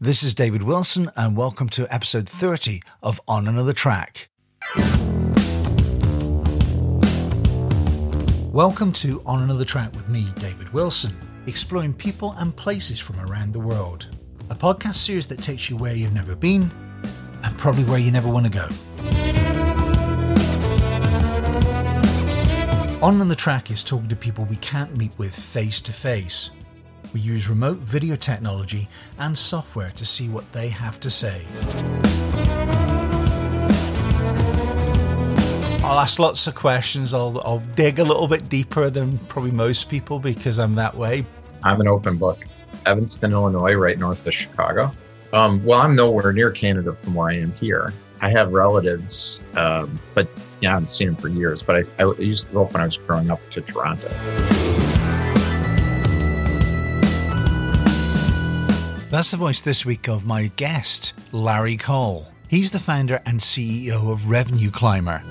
This is David Wilson, and welcome to episode 30 of On Another Track. Welcome to On Another Track with me, David Wilson, exploring people and places from around the world. A podcast series that takes you where you've never been and probably where you never want to go. On Another Track is talking to people we can't meet with face to face we use remote video technology and software to see what they have to say. I'll ask lots of questions. I'll, I'll dig a little bit deeper than probably most people because I'm that way. I'm an open book. Evanston, Illinois, right north of Chicago. Um, well, I'm nowhere near Canada from where I am here. I have relatives, um, but yeah, I haven't seen them for years. But I, I used to go when I was growing up to Toronto. That's the voice this week of my guest, Larry Cole. He's the founder and CEO of Revenue Climber.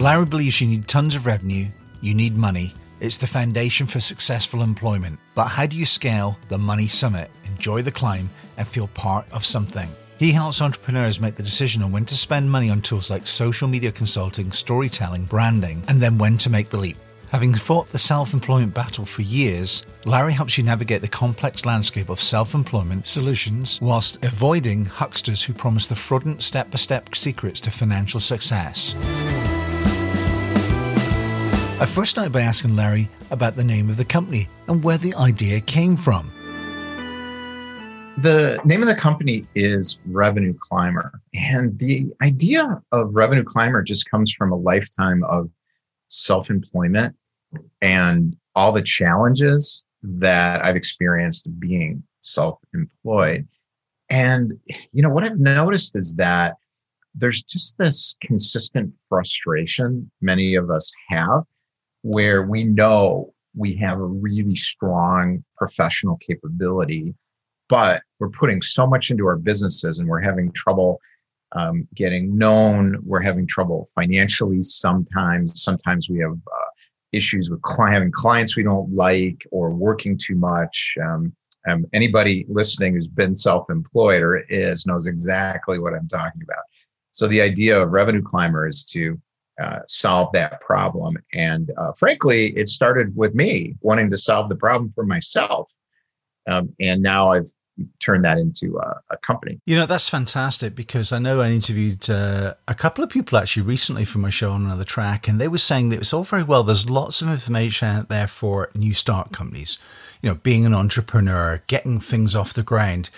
Larry believes you need tons of revenue, you need money. It's the foundation for successful employment. But how do you scale the money summit, enjoy the climb, and feel part of something? He helps entrepreneurs make the decision on when to spend money on tools like social media consulting, storytelling, branding, and then when to make the leap. Having fought the self employment battle for years, Larry helps you navigate the complex landscape of self employment solutions whilst avoiding hucksters who promise the fraudulent step by step secrets to financial success. I first started by asking Larry about the name of the company and where the idea came from. The name of the company is Revenue Climber. And the idea of Revenue Climber just comes from a lifetime of self employment and all the challenges that I've experienced being self employed. And, you know, what I've noticed is that there's just this consistent frustration many of us have where we know we have a really strong professional capability, but we're putting so much into our businesses and we're having trouble um, getting known. We're having trouble financially sometimes. Sometimes we have uh, issues with having clients we don't like or working too much. Um, um, anybody listening who's been self-employed or is knows exactly what I'm talking about. So the idea of Revenue Climber is to uh, solve that problem. And uh, frankly, it started with me wanting to solve the problem for myself. Um, and now I've turn that into a, a, company. You know, that's fantastic because I know I interviewed uh, a couple of people actually recently for my show on another track, and they were saying that it's all very well. There's lots of information out there for new start companies, you know, being an entrepreneur, getting things off the ground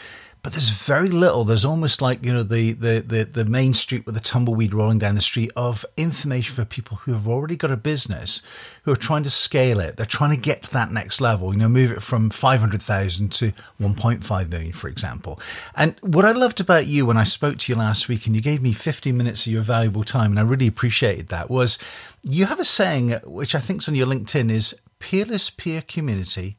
but there's very little. There's almost like you know the, the the the main street with the tumbleweed rolling down the street of information for people who have already got a business, who are trying to scale it. They're trying to get to that next level. You know, move it from five hundred thousand to one point five million, for example. And what I loved about you when I spoke to you last week, and you gave me fifteen minutes of your valuable time, and I really appreciated that, was you have a saying which I think is on your LinkedIn is peerless peer community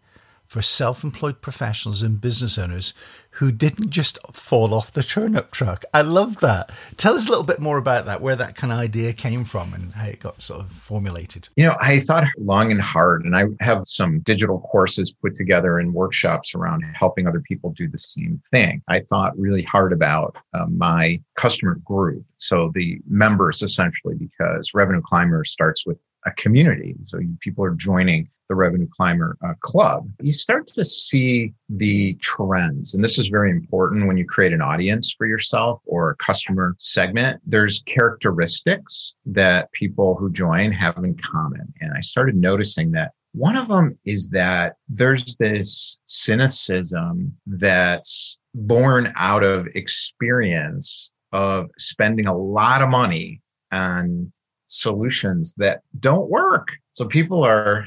for self employed professionals and business owners who didn't just fall off the turnip truck. I love that. Tell us a little bit more about that, where that kind of idea came from and how it got sort of formulated. You know, I thought long and hard, and I have some digital courses put together and workshops around helping other people do the same thing. I thought really hard about uh, my customer group. So the members essentially, because Revenue Climber starts with a community. So people are joining the Revenue Climber uh, Club. You start to see the trends. And this is very important when you create an audience for yourself or a customer segment. There's characteristics that people who join have in common. And I started noticing that one of them is that there's this cynicism that's born out of experience of spending a lot of money on solutions that don't work. So people are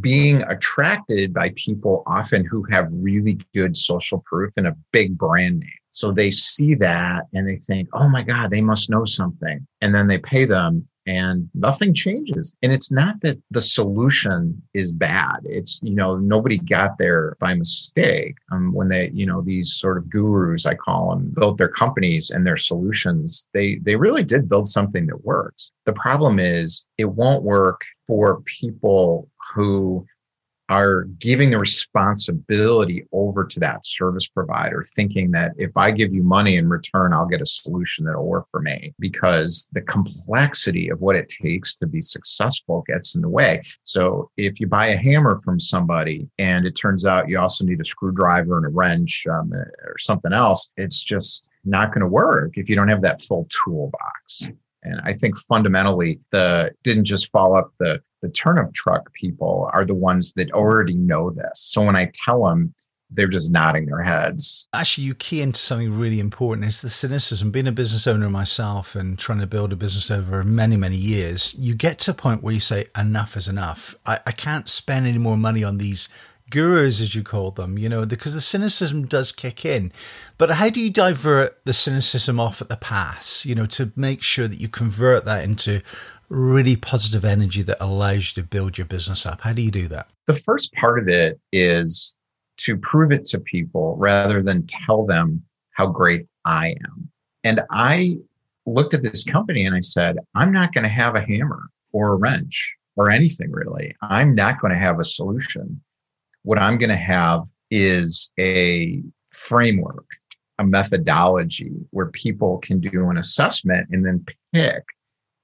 being attracted by people often who have really good social proof and a big brand name. So they see that and they think, oh my God, they must know something. And then they pay them and nothing changes. And it's not that the solution is bad. It's, you know, nobody got there by mistake. Um, when they, you know, these sort of gurus, I call them, built their companies and their solutions, they, they really did build something that works. The problem is it won't work for people who are giving the responsibility over to that service provider, thinking that if I give you money in return, I'll get a solution that'll work for me because the complexity of what it takes to be successful gets in the way. So if you buy a hammer from somebody and it turns out you also need a screwdriver and a wrench um, or something else, it's just not going to work if you don't have that full toolbox. And I think fundamentally, the didn't just fall up the the turnip truck people are the ones that already know this. So when I tell them, they're just nodding their heads. Actually, you key into something really important. It's the cynicism. Being a business owner myself and trying to build a business over many, many years, you get to a point where you say, enough is enough. I, I can't spend any more money on these gurus, as you call them, you know, because the cynicism does kick in. But how do you divert the cynicism off at the pass, you know, to make sure that you convert that into really positive energy that allows you to build your business up? How do you do that? The first part of it is to prove it to people rather than tell them how great I am. And I looked at this company and I said, I'm not going to have a hammer or a wrench or anything really. I'm not going to have a solution. What I'm going to have is a framework, a methodology where people can do an assessment and then pick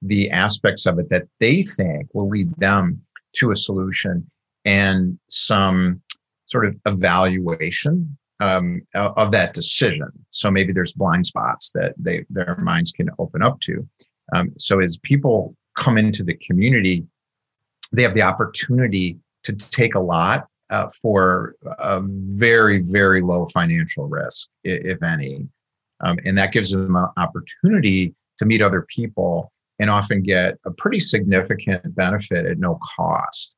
the aspects of it that they think will lead them to a solution and some sort of evaluation um, of that decision. So maybe there's blind spots that they their minds can open up to. Um, so as people come into the community, they have the opportunity to take a lot uh, for a very very low financial risk, if any, um, and that gives them an opportunity to meet other people and often get a pretty significant benefit at no cost.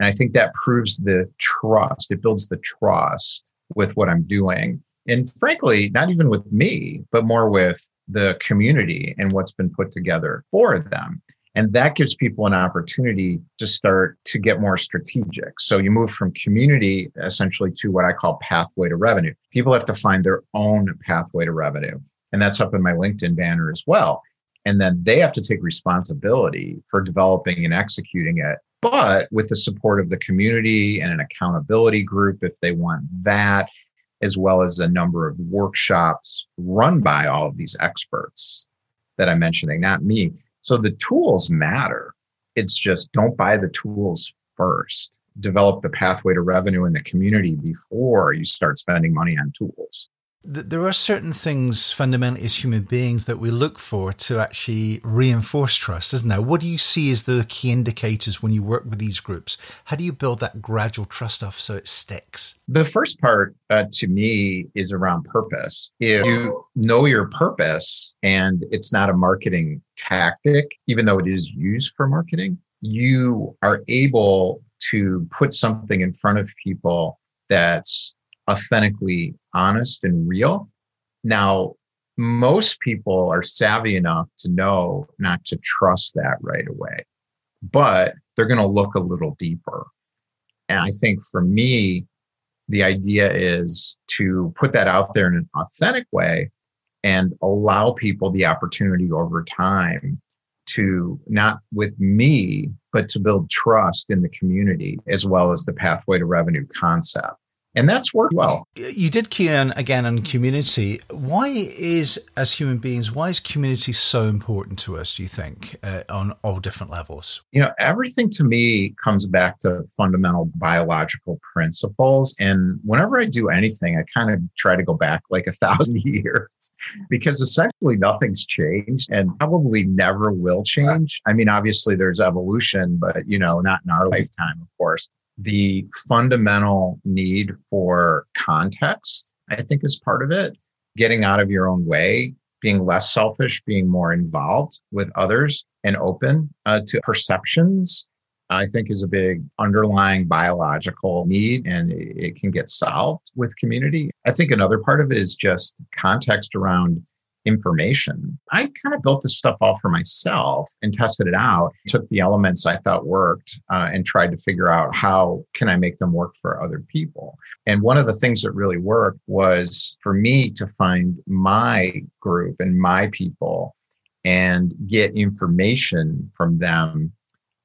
And I think that proves the trust. It builds the trust with what I'm doing. And frankly, not even with me, but more with the community and what's been put together for them. And that gives people an opportunity to start to get more strategic. So you move from community essentially to what I call pathway to revenue. People have to find their own pathway to revenue. And that's up in my LinkedIn banner as well and then they have to take responsibility for developing and executing it. But with the support of the community and an accountability group if they want that as well as a number of workshops run by all of these experts that i'm mentioning not me. So the tools matter. It's just don't buy the tools first. Develop the pathway to revenue in the community before you start spending money on tools there are certain things fundamentally as human beings that we look for to actually reinforce trust, isn't there? What do you see as the key indicators when you work with these groups? How do you build that gradual trust off so it sticks? The first part uh, to me is around purpose. If you know your purpose and it's not a marketing tactic, even though it is used for marketing, you are able to put something in front of people that's authentically honest and real. Now, most people are savvy enough to know not to trust that right away, but they're going to look a little deeper. And I think for me, the idea is to put that out there in an authentic way and allow people the opportunity over time to not with me, but to build trust in the community as well as the pathway to revenue concept. And that's worked well. You did key in again on community. Why is, as human beings, why is community so important to us, do you think, uh, on all different levels? You know, everything to me comes back to fundamental biological principles. And whenever I do anything, I kind of try to go back like a thousand years because essentially nothing's changed and probably never will change. I mean, obviously there's evolution, but, you know, not in our lifetime, of course the fundamental need for context, I think, is part of it. Getting out of your own way, being less selfish, being more involved with others and open uh, to perceptions, I think is a big underlying biological need and it can get solved with community. I think another part of it is just context around information. I kind of built this stuff all for myself and tested it out, took the elements I thought worked uh, and tried to figure out how can I make them work for other people. And one of the things that really worked was for me to find my group and my people and get information from them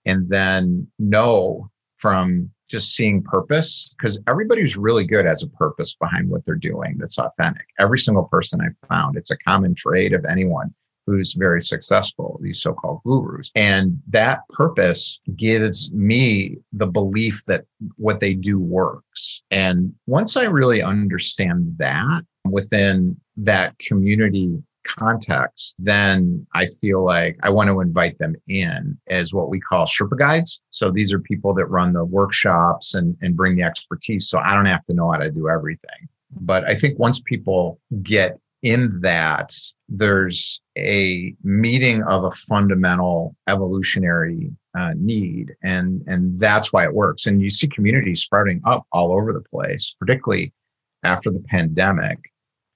and then know from just seeing purpose because everybody's really good has a purpose behind what they're doing that's authentic. Every single person I've found, it's a common trait of anyone who's very successful, these so called gurus. And that purpose gives me the belief that what they do works. And once I really understand that within that community context, then I feel like I want to invite them in as what we call Sherpa guides. So these are people that run the workshops and, and bring the expertise. So I don't have to know how to do everything. But I think once people get in that there's a meeting of a fundamental evolutionary uh, need and and that's why it works and you see communities sprouting up all over the place particularly after the pandemic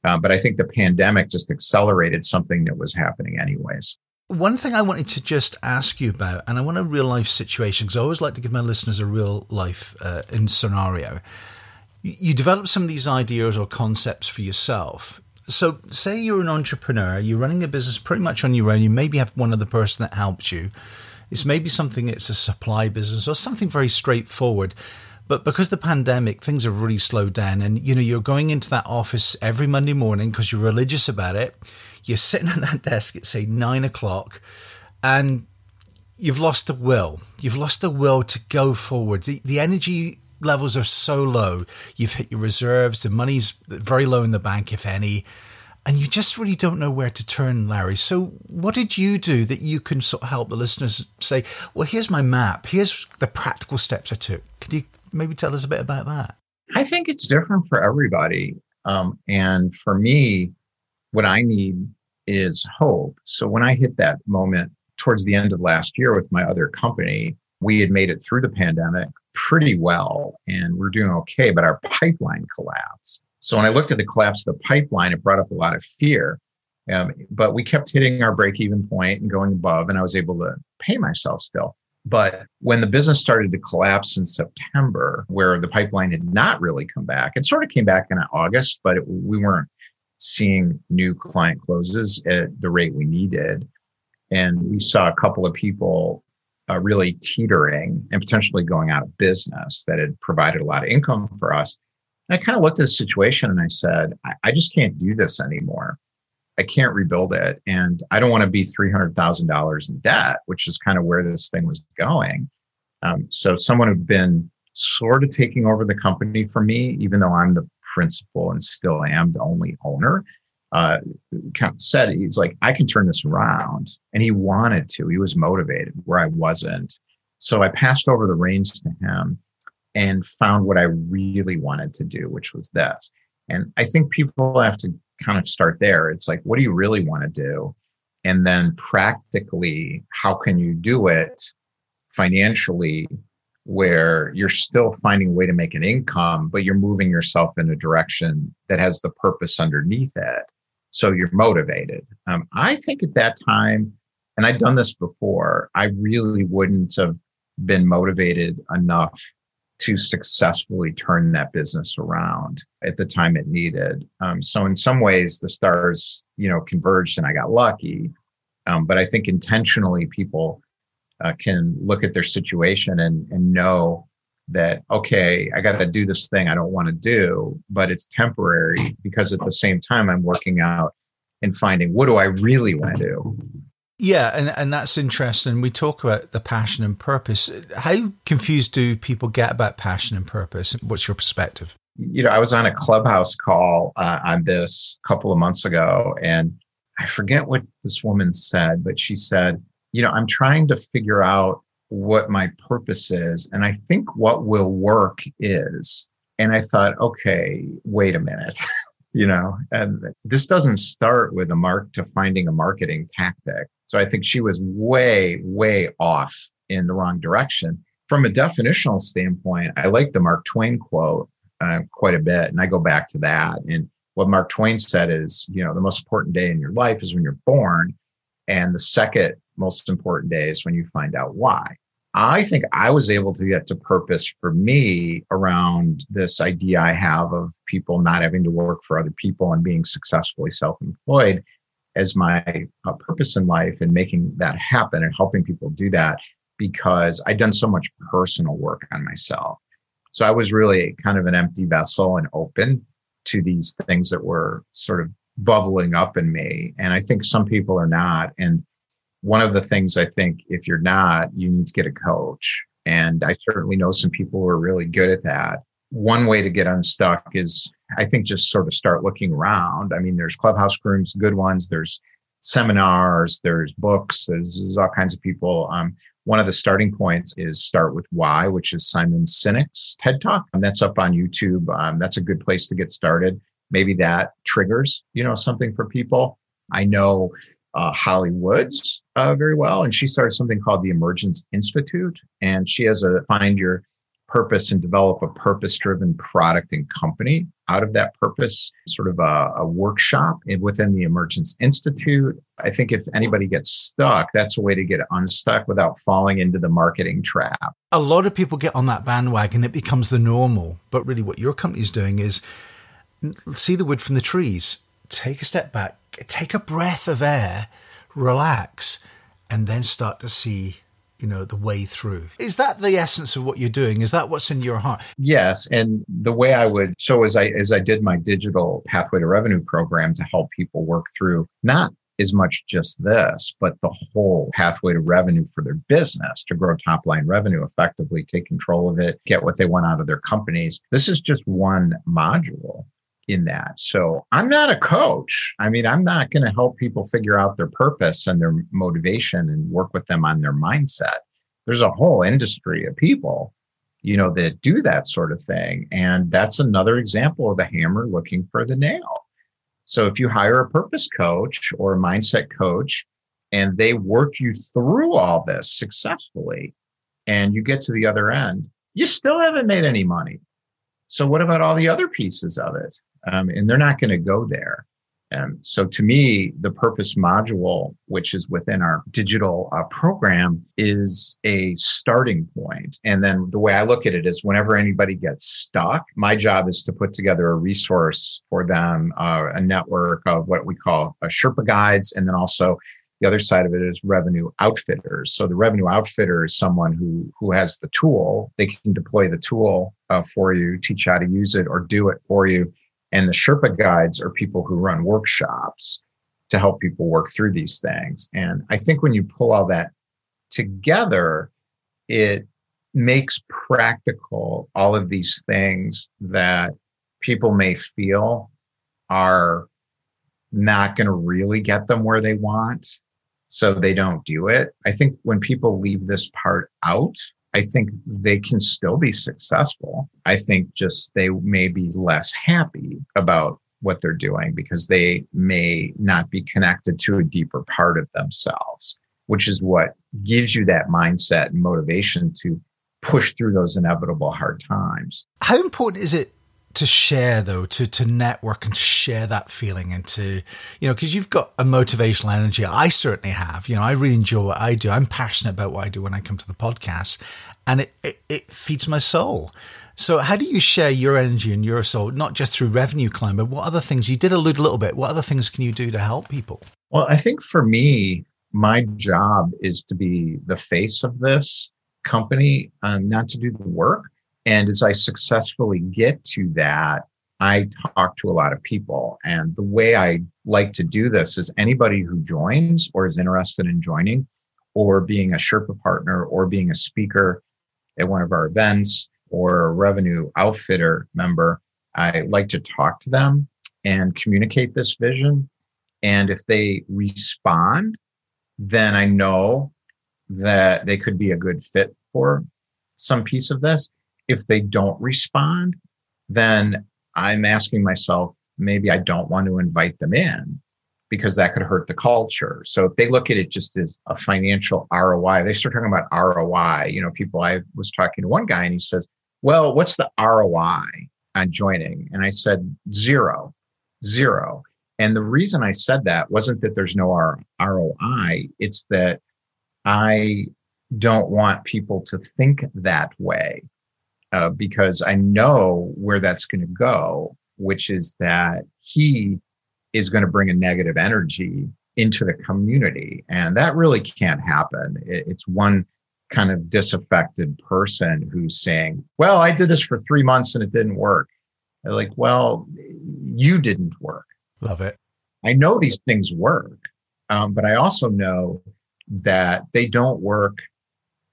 uh, but i think the pandemic just accelerated something that was happening anyways one thing I wanted to just ask you about, and I want a real life situation, because I always like to give my listeners a real life uh, in scenario. You develop some of these ideas or concepts for yourself so, say you're an entrepreneur, you're running a business pretty much on your own. You maybe have one other person that helps you. It's maybe something it's a supply business or something very straightforward. But because the pandemic, things have really slowed down, and you know you're going into that office every Monday morning because you're religious about it. You're sitting at that desk at say nine o'clock, and you've lost the will. You've lost the will to go forward. The, the energy levels are so low. You've hit your reserves, the money's very low in the bank, if any, and you just really don't know where to turn, Larry. So, what did you do that you can sort of help the listeners say, well, here's my map, here's the practical steps I took? Can you maybe tell us a bit about that? I think it's different for everybody. Um, and for me, what I need is hope. So, when I hit that moment towards the end of last year with my other company, we had made it through the pandemic pretty well and we're doing okay, but our pipeline collapsed. So when I looked at the collapse of the pipeline, it brought up a lot of fear. Um, but we kept hitting our break even point and going above, and I was able to pay myself still. But when the business started to collapse in September, where the pipeline had not really come back, it sort of came back in August, but it, we weren't seeing new client closes at the rate we needed. And we saw a couple of people uh, really teetering and potentially going out of business that had provided a lot of income for us. And I kind of looked at the situation and I said, I, I just can't do this anymore. I can't rebuild it. And I don't want to be $300,000 in debt, which is kind of where this thing was going. Um, so someone had been sort of taking over the company for me, even though I'm the principal and still am the only owner uh, said he's like, I can turn this around, and he wanted to. He was motivated where I wasn't. So I passed over the reins to him and found what I really wanted to do, which was this. And I think people have to kind of start there. It's like, what do you really want to do? And then practically, how can you do it financially where you're still finding a way to make an income, but you're moving yourself in a direction that has the purpose underneath it so you're motivated. Um, I think at that time, and I'd done this before, I really wouldn't have been motivated enough to successfully turn that business around at the time it needed. Um, so in some ways, the stars, you know, converged, and I got lucky. Um, but I think intentionally, people uh, can look at their situation and and know that okay i got to do this thing i don't want to do but it's temporary because at the same time i'm working out and finding what do i really want to do yeah and, and that's interesting we talk about the passion and purpose how confused do people get about passion and purpose what's your perspective you know i was on a clubhouse call uh, on this a couple of months ago and i forget what this woman said but she said you know i'm trying to figure out what my purpose is. And I think what will work is, and I thought, okay, wait a minute. you know, and this doesn't start with a mark to finding a marketing tactic. So I think she was way, way off in the wrong direction. From a definitional standpoint, I like the Mark Twain quote uh, quite a bit. And I go back to that. And what Mark Twain said is, you know, the most important day in your life is when you're born. And the second most important day is when you find out why. I think I was able to get to purpose for me around this idea I have of people not having to work for other people and being successfully self employed as my uh, purpose in life and making that happen and helping people do that because I'd done so much personal work on myself. So I was really kind of an empty vessel and open to these things that were sort of bubbling up in me. And I think some people are not. And one of the things I think if you're not, you need to get a coach. And I certainly know some people who are really good at that. One way to get unstuck is, I think, just sort of start looking around. I mean, there's clubhouse rooms, good ones. There's seminars, there's books, there's, there's all kinds of people. Um, one of the starting points is Start with Why, which is Simon Sinek's TED Talk. And that's up on YouTube. Um, that's a good place to get started. Maybe that triggers, you know, something for people. I know uh, Holly Woods uh, very well, and she started something called the Emergence Institute, and she has a find your purpose and develop a purpose driven product and company out of that purpose, sort of a, a, workshop within the Emergence Institute. I think if anybody gets stuck, that's a way to get unstuck without falling into the marketing trap. A lot of people get on that bandwagon, it becomes the normal. But really, what your company is doing is see the wood from the trees, take a step back, take a breath of air, relax, and then start to see you know the way through. Is that the essence of what you're doing? Is that what's in your heart? Yes and the way i would so as i as i did my digital pathway to revenue program to help people work through not as much just this, but the whole pathway to revenue for their business to grow top line revenue effectively, take control of it, get what they want out of their companies. This is just one module in that. So I'm not a coach. I mean, I'm not going to help people figure out their purpose and their motivation and work with them on their mindset. There's a whole industry of people, you know, that do that sort of thing. And that's another example of the hammer looking for the nail. So if you hire a purpose coach or a mindset coach and they work you through all this successfully and you get to the other end, you still haven't made any money. So what about all the other pieces of it? um, and they're not going to go there. And so to me, the purpose module, which is within our digital uh, program, is a starting point. And then the way I look at it is whenever anybody gets stuck, my job is to put together a resource for them, uh, a network of what we call uh, Sherpa guides. And then also the other side of it is revenue outfitters. So the revenue outfitter is someone who, who has the tool. They can deploy the tool uh, for you, teach you how to use it or do it for you and the Sherpa guides are people who run workshops to help people work through these things. And I think when you pull all that together, it makes practical all of these things that people may feel are not going to really get them where they want. So they don't do it. I think when people leave this part out, I think they can still be successful. I think just they may be less happy about what they're doing because they may not be connected to a deeper part of themselves, which is what gives you that mindset and motivation to push through those inevitable hard times. How important is it to share though to to network and to share that feeling and to you know because you've got a motivational energy. I certainly have. You know i really enjoy what i do. I'm passionate about what i do when i come to the podcast and it, it, it feeds my soul. So how do you share your energy and your soul not just through revenue climb but what other things? You did allude a little bit. What other things can you do to help people? Well i think for me my job is to be the face of this company um, not to do the work and as I successfully get to that, I talk to a lot of people. And the way I like to do this is anybody who joins or is interested in joining or being a Sherpa partner or being a speaker at one of our events or a revenue outfitter member, I like to talk to them and communicate this vision. And if they respond, then I know that they could be a good fit for some piece of this. If they don't respond, then I'm asking myself, maybe I don't want to invite them in because that could hurt the culture. So if they look at it just as a financial ROI, they start talking about ROI. You know, people, I was talking to one guy and he says, well, what's the ROI on joining? And I said, zero, zero. And the reason I said that wasn't that there's no ROI, it's that I don't want people to think that way uh, because I know where that's going to go, which is that he is going to bring a negative energy into the community. And that really can't happen. It, it's one kind of disaffected person who's saying, Well, I did this for three months and it didn't work. They're like, Well, you didn't work. Love it. I know these things work, um, but I also know that they don't work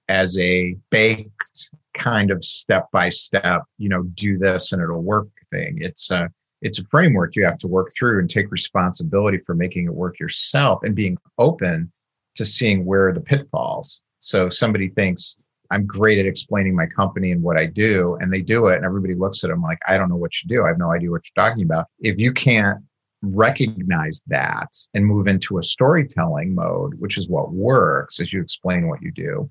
as a baked kind of step by step, you know, do this and it'll work thing. It's a it's a framework you have to work through and take responsibility for making it work yourself and being open to seeing where the pitfalls. So somebody thinks I'm great at explaining my company and what I do, and they do it, and everybody looks at them like, I don't know what you do. I have no idea what you're talking about. If you can't recognize that and move into a storytelling mode, which is what works as you explain what you do,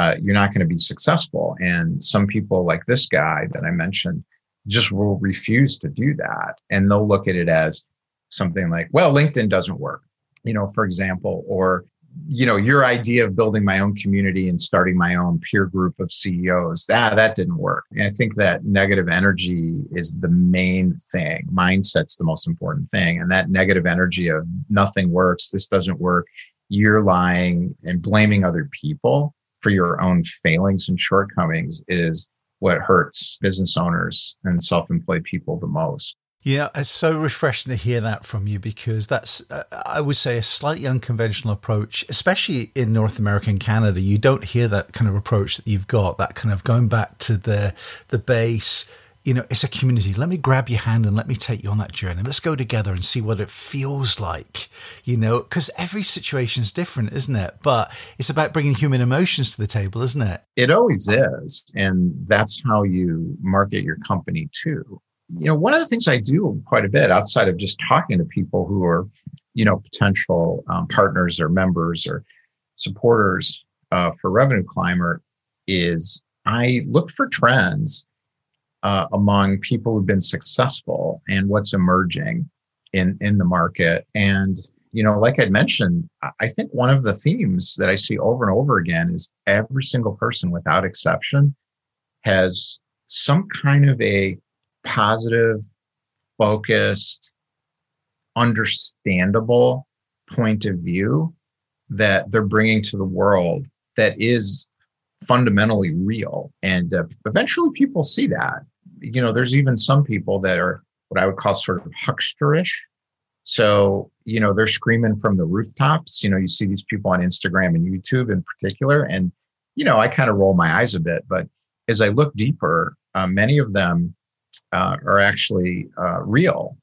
uh, you're not going to be successful. And some people, like this guy that I mentioned, just will refuse to do that. And they'll look at it as something like, well, LinkedIn doesn't work, you know, for example, or you know your idea of building my own community and starting my own peer group of ceos that that didn't work. And i think that negative energy is the main thing. Mindset's the most important thing. And that negative energy of nothing works. This doesn't work. You're lying and blaming other people for your own failings and shortcomings is what hurts business owners and self-employed people the most yeah, it's so refreshing to hear that from you because that's, uh, I would say, a slightly unconventional approach, especially in North America and Canada. You don't hear that kind of approach that you've got, that kind of going back to the the base. You know, it's a community. Let me grab your hand and let me take you on that journey. Let's go together and see what it feels like. You know, because every situation is different, isn't it? But it's about bringing human emotions to the table, isn't it? It always is, and that's how you market your company too you know, one of the things I do quite a bit outside of just talking to people who are, you know, potential um, partners or members or supporters uh, for Revenue Climber is I look for trends uh, among people who've been successful and what's emerging in in the market. And you know, like I'd mentioned, I think one of the themes that I see over and over again is every single person, without exception, has some kind of a positive, focused, understandable point of view that they're bringing to the world that is fundamentally real. And uh, eventually people see that. You know, there's even some people that are what I would call sort of hucksterish. So, you know, they're screaming from the rooftops. You know, you see these people on Instagram and YouTube in particular. And, you know, I kind of roll my eyes a bit. But as I look deeper, uh, many of them uh, are actually uh, real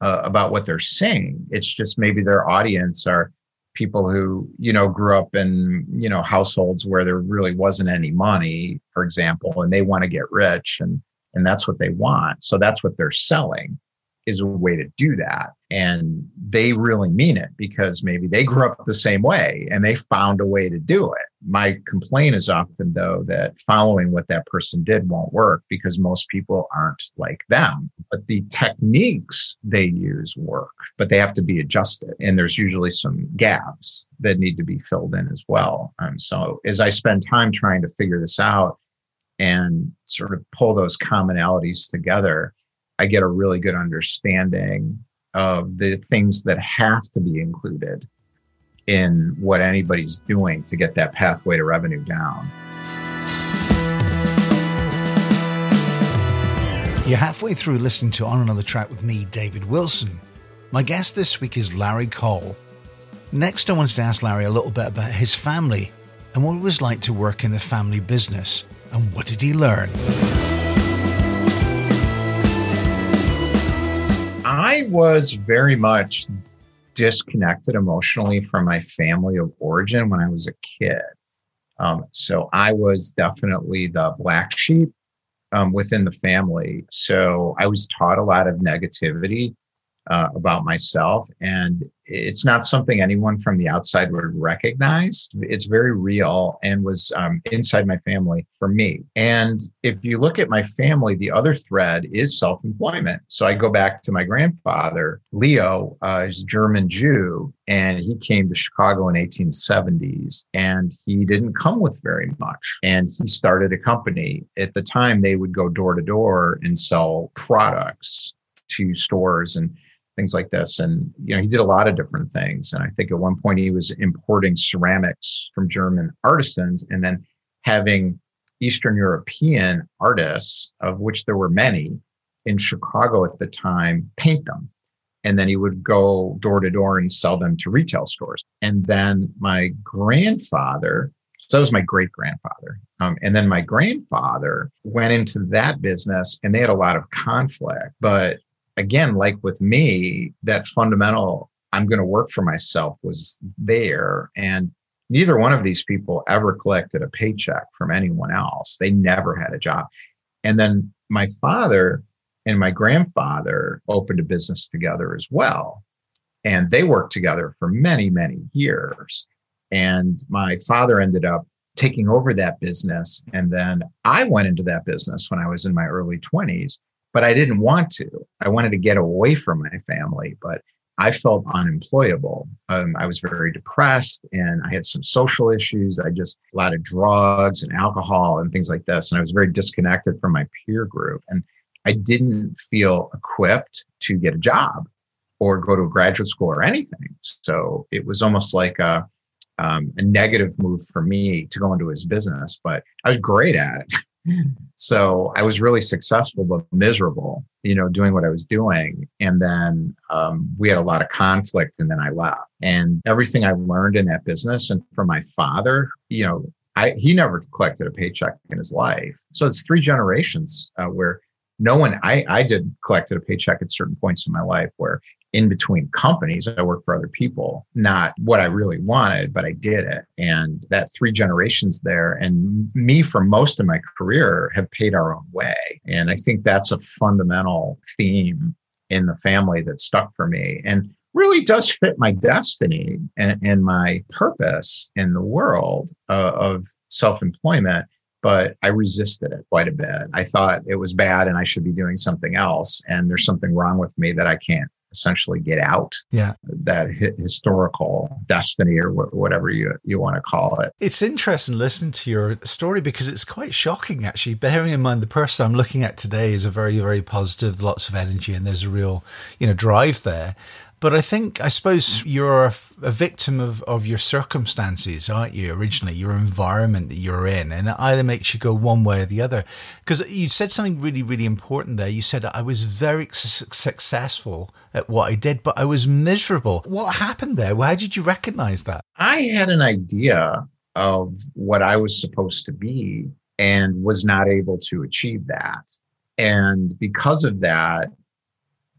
uh, about what they're saying. It's just maybe their audience are people who you know grew up in you know households where there really wasn't any money, for example, and they want to get rich and and that's what they want. So that's what they're selling is a way to do that. And they really mean it because maybe they grew up the same way and they found a way to do it. My complaint is often, though, that following what that person did won't work because most people aren't like them. But the techniques they use work, but they have to be adjusted. And there's usually some gaps that need to be filled in as well. And um, so as I spend time trying to figure this out, and sort of pull those commonalities together, I get a really good understanding of the things that have to be included in what anybody's doing to get that pathway to revenue down. You're halfway through listening to On Another Track with me, David Wilson. My guest this week is Larry Cole. Next, I wanted to ask Larry a little bit about his family and what it was like to work in the family business and what did he learn. I was very much disconnected emotionally from my family of origin when I was a kid. Um, so I was definitely the black sheep um, within the family. So I was taught a lot of negativity uh, about myself. And it's not something anyone from the outside would recognize. It's very real and was um, inside my family for me. And if you look at my family, the other thread is self employment. So I go back to my grandfather, Leo, uh, is German Jew, and he came to Chicago in 1870s and he didn't come with very much. And he started a company. At the time, they would go door to door and sell products to stores and things like this. And, you know, he did a lot of different things. And I think at one point he was importing ceramics from German artisans. And then having Eastern European artists, of which there were many in Chicago at the time, paint them. And then he would go door to door and sell them to retail stores. And then my grandfather, so that was my great grandfather. Um, and then my grandfather went into that business and they had a lot of conflict. But again, like with me, that fundamental, I'm going to work for myself was there. And neither one of these people ever collected a paycheck from anyone else. They never had a job. And then my father and my grandfather opened a business together as well. And they worked together for many, many years. And my father ended up taking over that business. And then I went into that business when I was in my early 20s, but I didn't want to. I wanted to get away from my family, but I felt unemployable. Um, I was very depressed and I had some social issues. I just a lot of drugs and alcohol and things like this. And I was very disconnected from my peer group. And I didn't feel equipped to get a job or go to a graduate school or anything. So it was almost like a, um, a negative move for me to go into his business, but I was great at it. so I was really successful, but miserable, you know, doing what I was doing. And then um, we had a lot of conflict, and then I left. And everything I learned in that business and from my father, you know, I, he never collected a paycheck in his life. So it's three generations uh, where no one, I, I did collected a paycheck at certain points in my life where in between companies. I worked for other people, not what I really wanted, but I did it. And that three generations there and me for most of my career have paid our own way. And I think that's a fundamental theme in the family that stuck for me and really does fit my destiny and, and my purpose in the world uh, of self employment but I resisted it quite a bit. I thought it was bad and I should be doing something else. And there's something wrong with me that I can't essentially get out. Yeah. That historical destiny or wh- whatever you you want to call it. It's interesting listening to your story because it's quite shocking actually. Bearing in mind the person i'm looking at today is a very very positive lots of energy and there's a real you know drive there but I think, I suppose mm. you're a, a, victim of, of your circumstances, aren't you, originally, your environment that you're in. And it either makes you go one way or the other. Because you said something really, really important there. You said, I was very su- successful at what I did, but I was miserable. What happened there? Why did you recognize that? I had an idea of what I was supposed to be and was not able to achieve that. And because of that,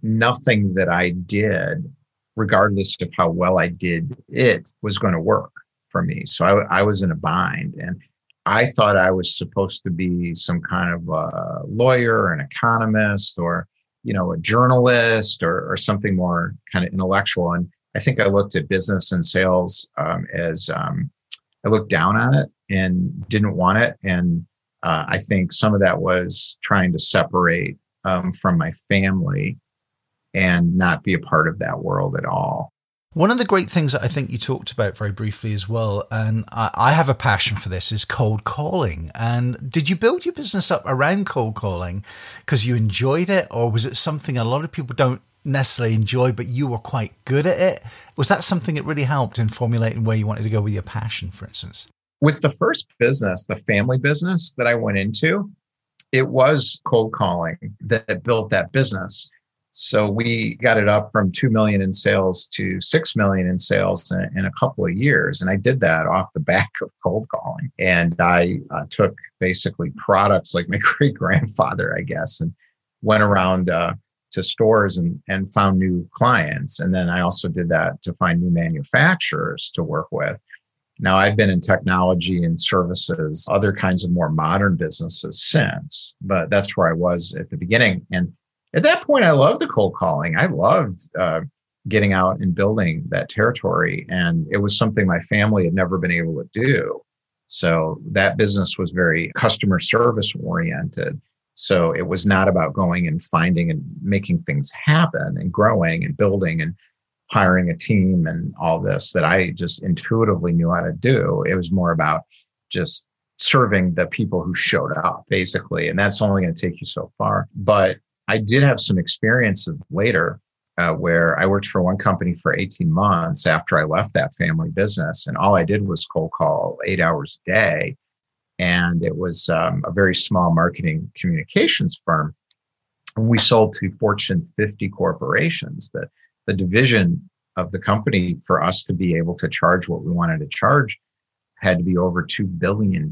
nothing that I did, regardless of how well I did it, was going to work for me. So I, I was in a bind. And I thought I was supposed to be some kind of a lawyer, or an economist, or you know, a journalist or, or something more kind of intellectual. And I think I looked at business and sales um, as um, I looked down on it and didn't want it. And uh, I think some of that was trying to separate um, from my family and not be a part of that world at all. One of the great things that I think you talked about very briefly as well, and I, have a passion for this, is cold calling. And did you build your business up around cold calling because you enjoyed it, or was it something a lot of people don't necessarily enjoy, but you were quite good at it? Was that something that really helped in formulating where you wanted to go with your passion, for instance? With the first business, the family business that I went into, it was cold calling that built that business. So we got it up from 2 million in sales to 6 million in sales in, in a couple of years. And I did that off the back of cold calling. And I uh, took basically products like my great grandfather, I guess, and went around uh, to stores and, and found new clients. And then I also did that to find new manufacturers to work with. Now, I've been in technology and services, other kinds of more modern businesses since, but that's where I was at the beginning. And at that point, I loved the cold calling. I loved uh, getting out and building that territory. And it was something my family had never been able to do. So that business was very customer service oriented. So it was not about going and finding and making things happen and growing and building and hiring a team and all this that I just intuitively knew how to do. It was more about just serving the people who showed up, basically. And that's only going to take you so far. But I did have some experiences later uh, where I worked for one company for 18 months after I left that family business. And all I did was cold call eight hours a day. and it was um, a very small marketing communications firm. We sold to Fortune 50 corporations. The, the division of the company for us to be able to charge what we wanted to charge had to be over $2 billion.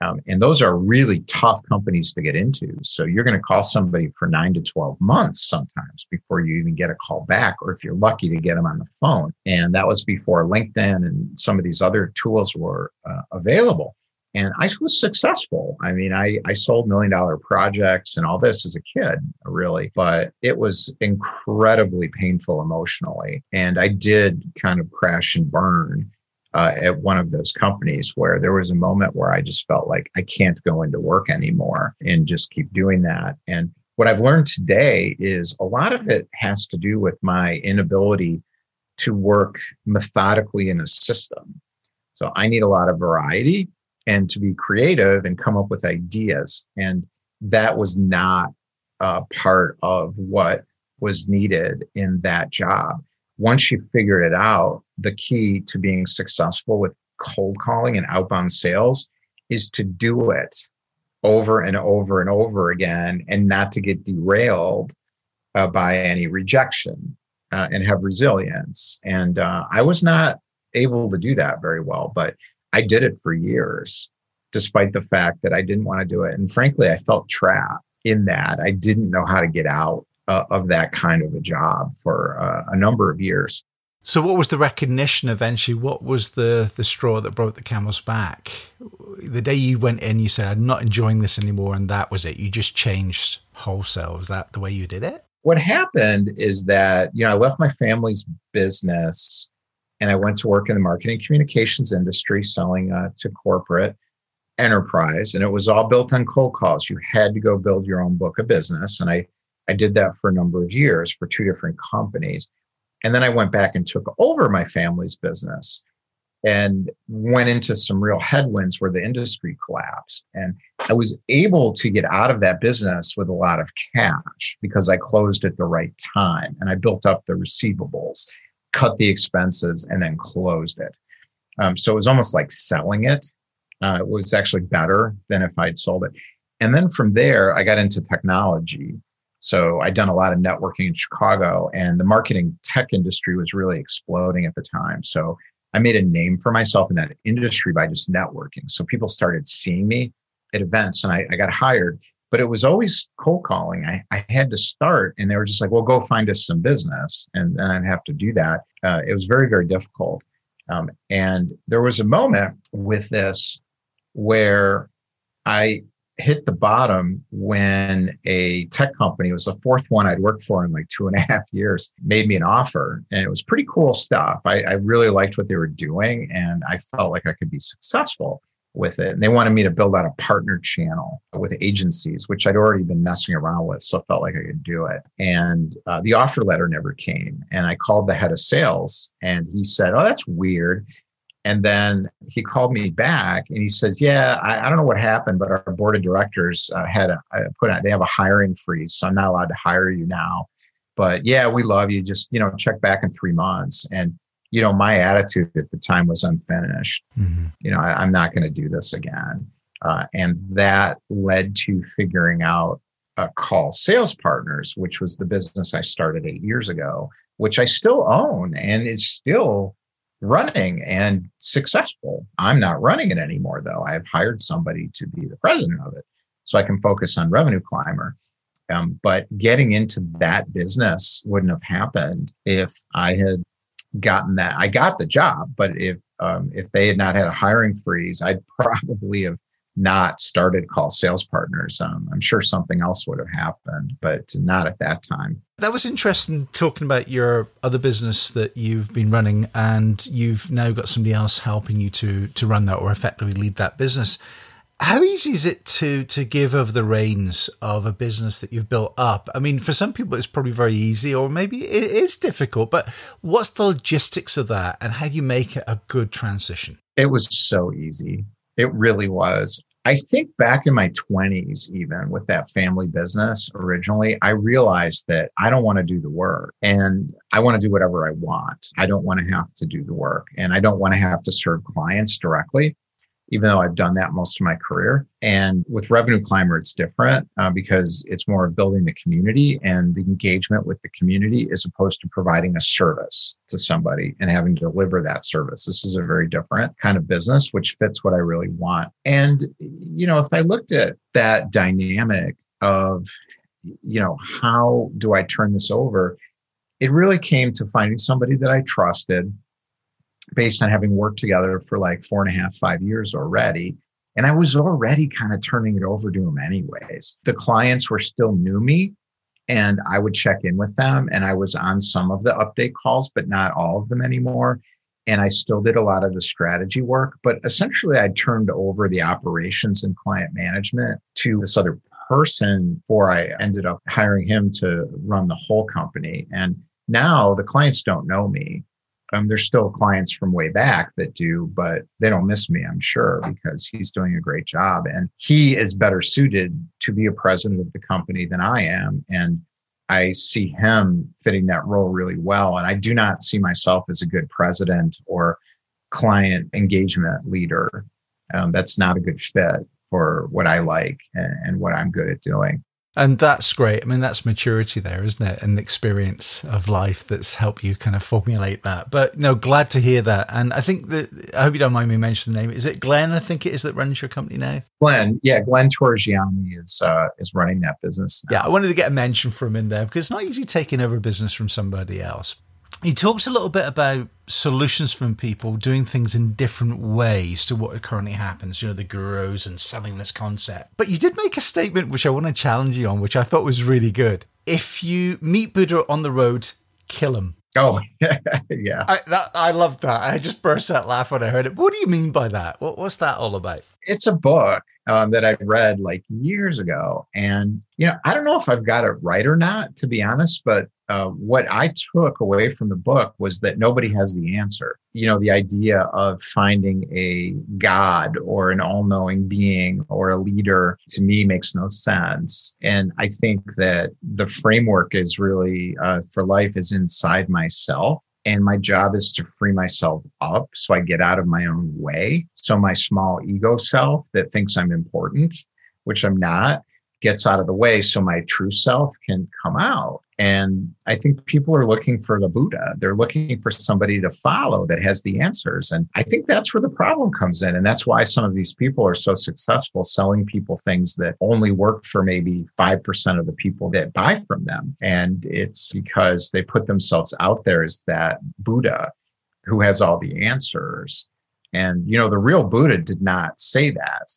Um, and those are really tough companies to get into. So you're going to call somebody for nine to 12 months sometimes before you even get a call back, or if you're lucky to get them on the phone. And that was before LinkedIn and some of these other tools were uh, available. And I was successful. I mean, I, I sold million dollar projects and all this as a kid, really, but it was incredibly painful emotionally. And I did kind of crash and burn uh, at one of those companies where there was a moment where I just felt like I can't go into work anymore and just keep doing that. And what I've learned today is a lot of it has to do with my inability to work methodically in a system. So I need a lot of variety and to be creative and come up with ideas. And that was not a part of what was needed in that job once you figure it out, the key to being successful with cold calling and outbound sales is to do it over and over and over again and not to get derailed uh, by any rejection uh, and have resilience. And uh, I was not able to do that very well, but I did it for years, despite the fact that I didn't want to do it. And frankly, I felt trapped in that. I didn't know how to get out uh, of that kind of a job for uh, a number of years. So, what was the recognition eventually? What was the the straw that broke the camel's back? The day you went in, you said, "I'm not enjoying this anymore," and that was it. You just changed wholesale. Was that the way you did it? What happened is that you know I left my family's business and I went to work in the marketing communications industry, selling uh, to corporate enterprise, and it was all built on cold calls. You had to go build your own book of business, and I I did that for a number of years for two different companies. And then I went back and took over my family's business and went into some real headwinds where the industry collapsed. And I was able to get out of that business with a lot of cash because I closed at the right time and I built up the receivables, cut the expenses, and then closed it. Um, so it was almost like selling it. Uh, it was actually better than if I'd sold it. And then from there, I got into technology so I'd done a lot of networking in Chicago, and the marketing tech industry was really exploding at the time. So I made a name for myself in that industry by just networking. So people started seeing me at events, and I, I got hired. But it was always cold calling. I, I had to start, and they were just like, "Well, go find us some business," and then I'd have to do that. Uh, it was very, very difficult. Um, and there was a moment with this where I hit the bottom when a tech company was the fourth one I'd worked for in like two and a half years made me an offer. And it was pretty cool stuff. I, I really liked what they were doing and I felt like I could be successful with it. And they wanted me to build out a partner channel with agencies, which I'd already been messing around with. So I felt like I could do it. And uh, the offer letter never came. And I called the head of sales and he said, Oh, that's weird. And then he called me back and he said, "Yeah, I, I don't know what happened, but our board of directors uh, had a, uh, put out, they have a hiring freeze, so I'm not allowed to hire you now. But yeah, we love you. Just you know, check back in three months." And you know, my attitude at the time was unfinished. Mm-hmm. You know, I, am not going to do this again, uh, and that led to figuring out a Kaul Sales Partners, which was the business I started eight years ago, which I still own and is still running and successful. I'm not running it anymore, though. I've hired somebody to be the president of it so I can focus on Revenue Climber. Um, but getting into that business wouldn't have happened if I had gotten that. I got the job, but if um, if they had not had a hiring freeze, I'd probably have not started Kaul Sales Partners. Um, I'm sure something else would have happened, but not at that time. That was interesting talking about your other business that you've been running and you've now got somebody else helping you to to run that or effectively lead that business. How easy is it to to give over the reins of a business that you've built up? I mean, for some people it's probably very easy, or maybe it is difficult. But what's the logistics of that, and how do you make it a good transition? It was so easy. It really was. I think back in my 20s, even with that family business originally, I realized that I don't want to do the work and I want to do whatever I want. I don't want to have to do the work and I don't want to have to serve clients directly. Even though I've done that most of my career. And with Revenue Climber, it's different uh, because it's more of building the community and the engagement with the community as opposed to providing a service to somebody and having to deliver that service. This is a very different kind of business, which fits what I really want. And, you know, if I looked at that dynamic of, you know, how do I turn this over? It really came to finding somebody that I trusted based on having worked together for like four and a half, five years already. And I was already kind of turning it over to him, anyways. The clients were still new me and I would check in with them. And I was on some of the update calls, but not all of them anymore. And I still did a lot of the strategy work, but essentially I turned over the operations and client management to this other person before I ended up hiring him to run the whole company. And now the clients don't know me. Um, there's still clients from way back that do, but they don't miss me, I'm sure, because he's doing a great job. And he is better suited to be a president of the company than I am. And I see him fitting that role really well. And I do not see myself as a good president or client engagement leader. Um, that's not a good fit for what I like and, and what I'm good at doing. And that's great. I mean, that's maturity there, isn't it? And experience of life that's helped you kind of formulate that. But no, glad to hear that. And I think that, I hope you don't mind me mentioning the name. Is it Glenn? I think it is that runs your company now. Glenn. Yeah. Glenn Torgiani is, uh, is running that business. Now. Yeah. I wanted to get a mention from him in there because it's not easy taking over a business from somebody else. He talks a little bit about solutions from people doing things in different ways to what currently happens, you know, the gurus and selling this concept. But you did make a statement which I want to challenge you on, which I thought was really good. If you meet Buddha on the road, kill him. Oh, yeah. I, that, I love that. I just burst out laughing when I heard it. What do you mean by that? What, what's that all about? It's a book um, that I read like years ago. And, you know, I don't know if I've got it right or not, to be honest, but uh, what I took away from the book was that nobody has the answer. You know, the idea of finding a God or an all knowing being or a leader to me makes no sense. And I think that the framework is really uh, for life is inside myself. And my job is to free myself up so I get out of my own way. So my small ego self that thinks I'm important, which I'm not, gets out of the way so my true self can come out. And I think people are looking for the Buddha. They're looking for somebody to follow that has the answers. And I think that's where the problem comes in. And that's why some of these people are so successful selling people things that only work for maybe 5% of the people that buy from them. And it's because they put themselves out there as that Buddha who has all the answers. And, you know, the real Buddha did not say that.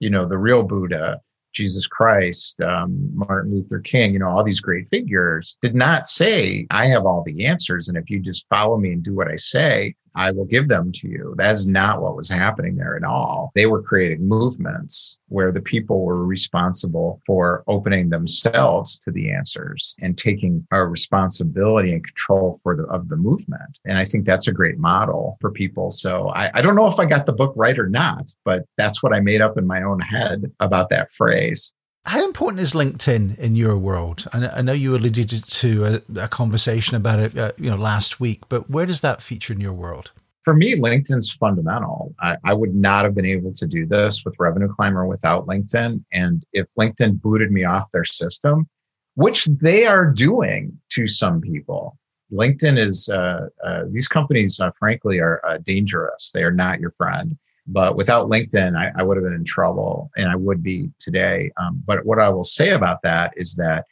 You know, the real Buddha Jesus Christ, um, Martin Luther King, you know, all these great figures did not say, I have all the answers. And if you just follow me and do what I say, I will give them to you. That's not what was happening there at all. They were creating movements where the people were responsible for opening themselves to the answers and taking a responsibility and control for the of the movement. And I think that's a great model for people. So I, I don't know if I got the book right or not, but that's what I made up in my own head about that phrase. How important is LinkedIn in your world? I know you alluded to a, a conversation about it, uh, you know, last week. But where does that feature in your world? For me, LinkedIn's fundamental. I, I would not have been able to do this with Revenue Climber without LinkedIn. And if LinkedIn booted me off their system, which they are doing to some people, LinkedIn is uh, uh, these companies, uh, frankly, are uh, dangerous. They are not your friend. But without LinkedIn, I, I would have been in trouble, and I would be today. Um, but what I will say about that is that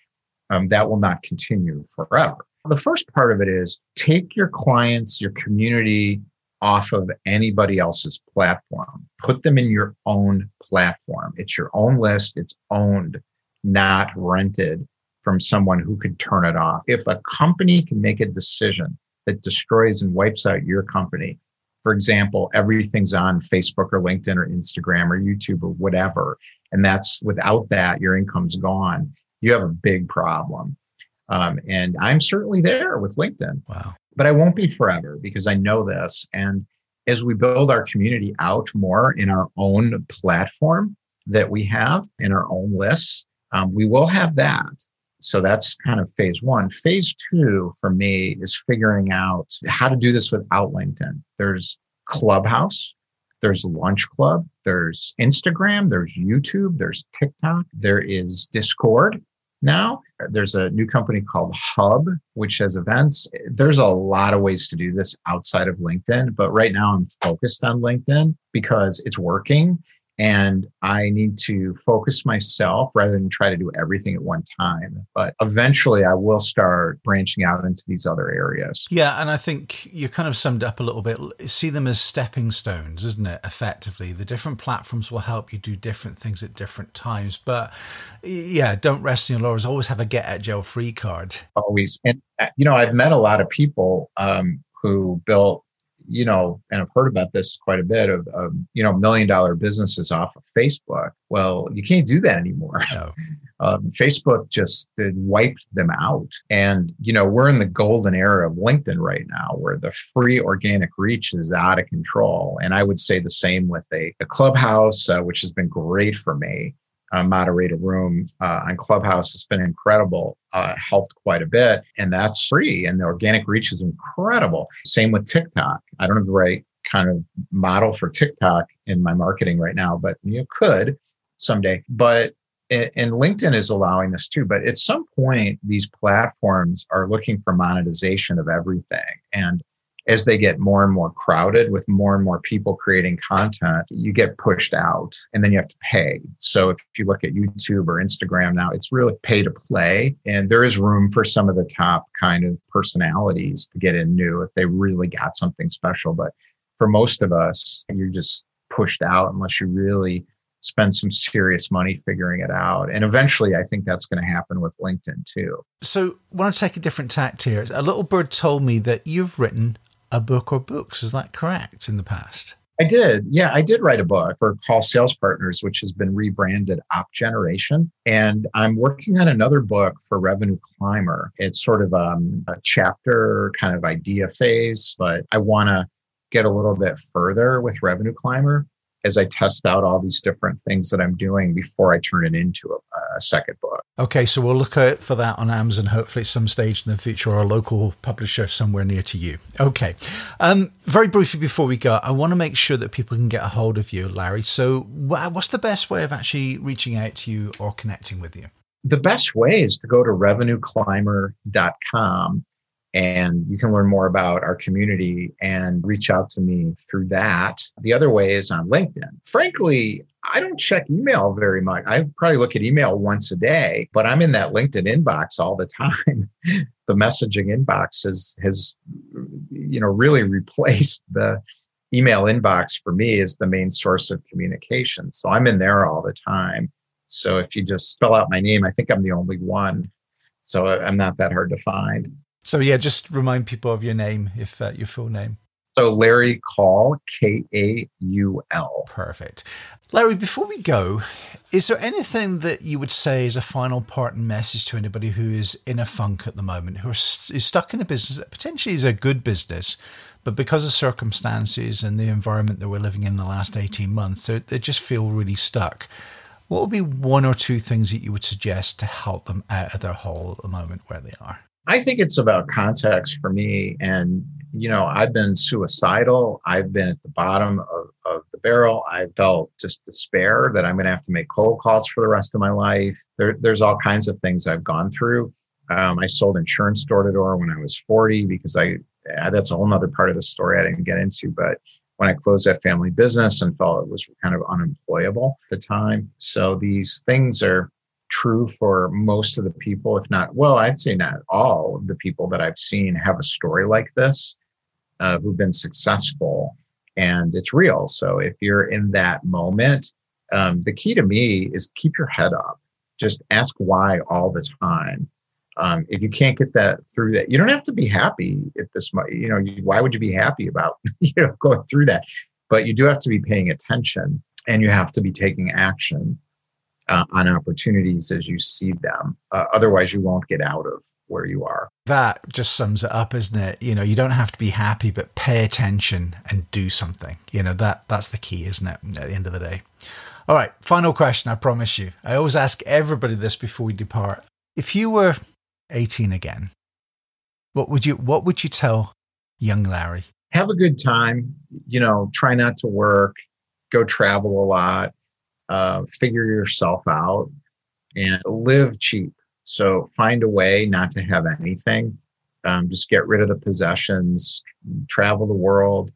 um, that will not continue forever. The first part of it is take your clients, your community off of anybody else's platform. Put them in your own platform. It's your own list. It's owned, not rented from someone who could turn it off. If a company can make a decision that destroys and wipes out your company, for example, everything's on Facebook or LinkedIn or Instagram or YouTube or whatever. And that's without that, your income's gone. You have a big problem. Um, and I'm certainly there with LinkedIn. Wow. But I won't be forever because I know this. And as we build our community out more in our own platform that we have in our own lists, um, we will have that. So that's kind of phase one. Phase two for me is figuring out how to do this without LinkedIn. There's Clubhouse, There's Lunchclub, there's Instagram, there's YouTube, there's TikTok, there is Discord now. There's a new company called Hub, which has events. There's a lot of ways to do this outside of LinkedIn, but right now I'm focused on LinkedIn because it's working and I need to focus myself rather than try to do everything at one time. But eventually, I will start branching out into these other areas. Yeah, and I think you kind of summed up a little bit. See them as stepping stones, isn't it? Effectively, the different platforms will help you do different things at different times. But yeah, don't rest in your laurels. Always have a get at jail free card. Always, and uh, you know, I've met a lot of people um, who built you know, and I've heard about this quite a bit of, of, you know, million dollar businesses off of Facebook. Well, you can't do that anymore. No. um, Facebook just wiped them out. And, you know, we're in the golden era of LinkedIn right now where the free organic reach is out of control. And I would say the same with a, a clubhouse, uh, which has been great for me uh, moderate a room uh, on Clubhouse. It's been incredible, uh, helped quite a bit, and that's free. And the organic reach is incredible. Same with TikTok. I don't have the right kind of model for TikTok in my marketing right now, but you could someday. But and LinkedIn is allowing this too. But at some point, these platforms are looking for monetization of everything. And as they get more and more crowded with more and more people creating content, you get pushed out and then you have to pay. So if you look at YouTube or Instagram now, it's really pay to play. And there is room for some of the top kind of personalities to get in new if they really got something special. But for most of us, you're just pushed out unless you really spend some serious money figuring it out. And eventually, I think that's going to happen with LinkedIn too. So, I want to take a different tact here. A little bird told me that you've written a book or books. Is that correct in the past? I did. Yeah, I did write a book for Kaul Sales Partners, which has been rebranded Op Generation. And I'm working on another book for Revenue Climber. It's sort of um, a chapter kind of idea phase, but I want to get a little bit further with Revenue Climber as I test out all these different things that I'm doing before I turn it into a, a, second book. Okay, so we'll look out for that on Amazon, hopefully at some stage in the future, or a local publisher somewhere near to you. Okay, um, very briefly before we go, I want to make sure that people can get a hold of you, Larry. So, what's the best way of actually reaching out to you or connecting with you? The best way is to go to revenueclimber.com and you can learn more about our community and reach out to me through that. The other way is on LinkedIn. Frankly, I don't check email very much. I probably look at email once a day, but I'm in that LinkedIn inbox all the time. the messaging inbox has has you know really replaced the email inbox for me as the main source of communication. So I'm in there all the time. So if you just spell out my name, I think I'm the only one. So I'm not that hard to find. So yeah, just remind people of your name, if uh, your full name. So Larry Kaul, K A U L. Perfect. Larry, before we go, is there anything that you would say as a final part and message to anybody who is in a funk at the moment, who is stuck in a business that potentially is a good business, but because of circumstances and the environment that we're living in the last 18 months, they just feel really stuck? What would be one or two things that you would suggest to help them out of their hole at the moment where they are? I think it's about context for me. And, you know, I've been suicidal. I've been at the bottom of, of the barrel. I felt just despair that I'm going to have to make cold calls for the rest of my life. There, there's all kinds of things I've gone through. Um, I sold insurance door to door when I was 40 because I, that's a whole nother part of the story I didn't get into. But when I closed that family business and felt it was kind of unemployable at the time. So these things are, true for most of the people, if not, well, I'd say not all of the people that I've seen have a story like this uh, who've been successful and it's real. So if you're in that moment, um, the key to me is keep your head up. Just ask why all the time. Um, if you can't get that through that, you don't have to be happy at this. You know, why would you be happy about you know going through that? But you do have to be paying attention, and you have to be taking action uh, on opportunities as you see them. Uh, otherwise, you won't get out of where you are. That just sums it up, isn't it? You know, you don't have to be happy, but pay attention and do something. You know, that that's the key, isn't it? At the end of the day. All right, final question. I promise you. I always ask everybody this before we depart. If you were 18 again, what would you what would you tell young Larry? Have a good time. You know, try not to work go travel a lot, uh, figure yourself out, and live cheap. So find a way not to have anything. Um, just get rid of the possessions, travel the world,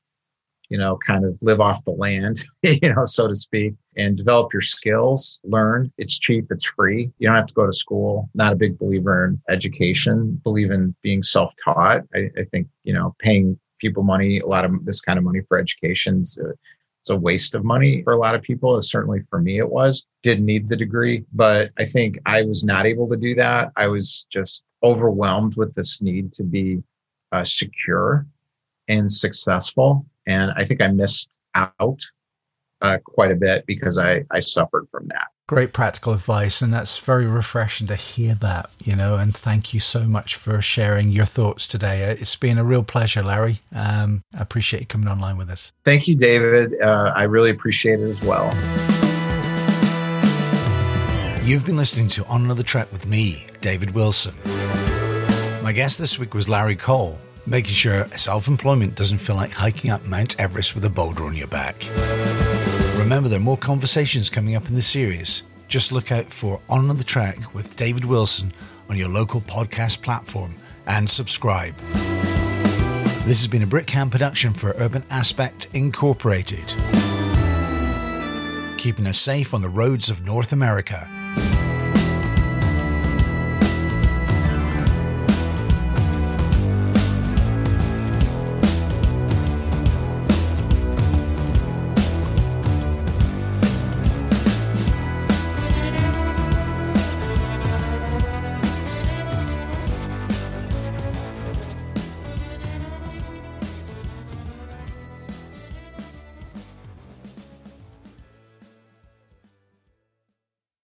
you know, kind of live off the land, you know, so to speak, and develop your skills, learn. It's cheap, it's free. You don't have to go to school. Not a big believer in education, believe in being self taught. I, I, think, you know, paying people money, a lot of this kind of money for education is it's a waste of money for a lot of people. Certainly for me, it was. Didn't need the degree, but I think I was not able to do that. I was just overwhelmed with this need to be uh, secure and successful and I think I missed out uh, quite a bit because I, I suffered from that. Great practical advice. And that's very refreshing to hear that, you know. And thank you so much for sharing your thoughts today. Uh, it's been a real pleasure, Larry. Um, I appreciate you coming online with us. Thank you, David. Uh, I really appreciate it as well. You've been listening to On Another Track with me, David Wilson. My guest this week was Larry Kaul making sure self employment doesn't feel like hiking up Mount Everest with a boulder on your back. Remember, there are more conversations coming up in the series. Just look out for On the Track with David Wilson on your local podcast platform and subscribe. This has been a Brickham production for Urban Aspect Incorporated. Keeping us safe on the roads of North America.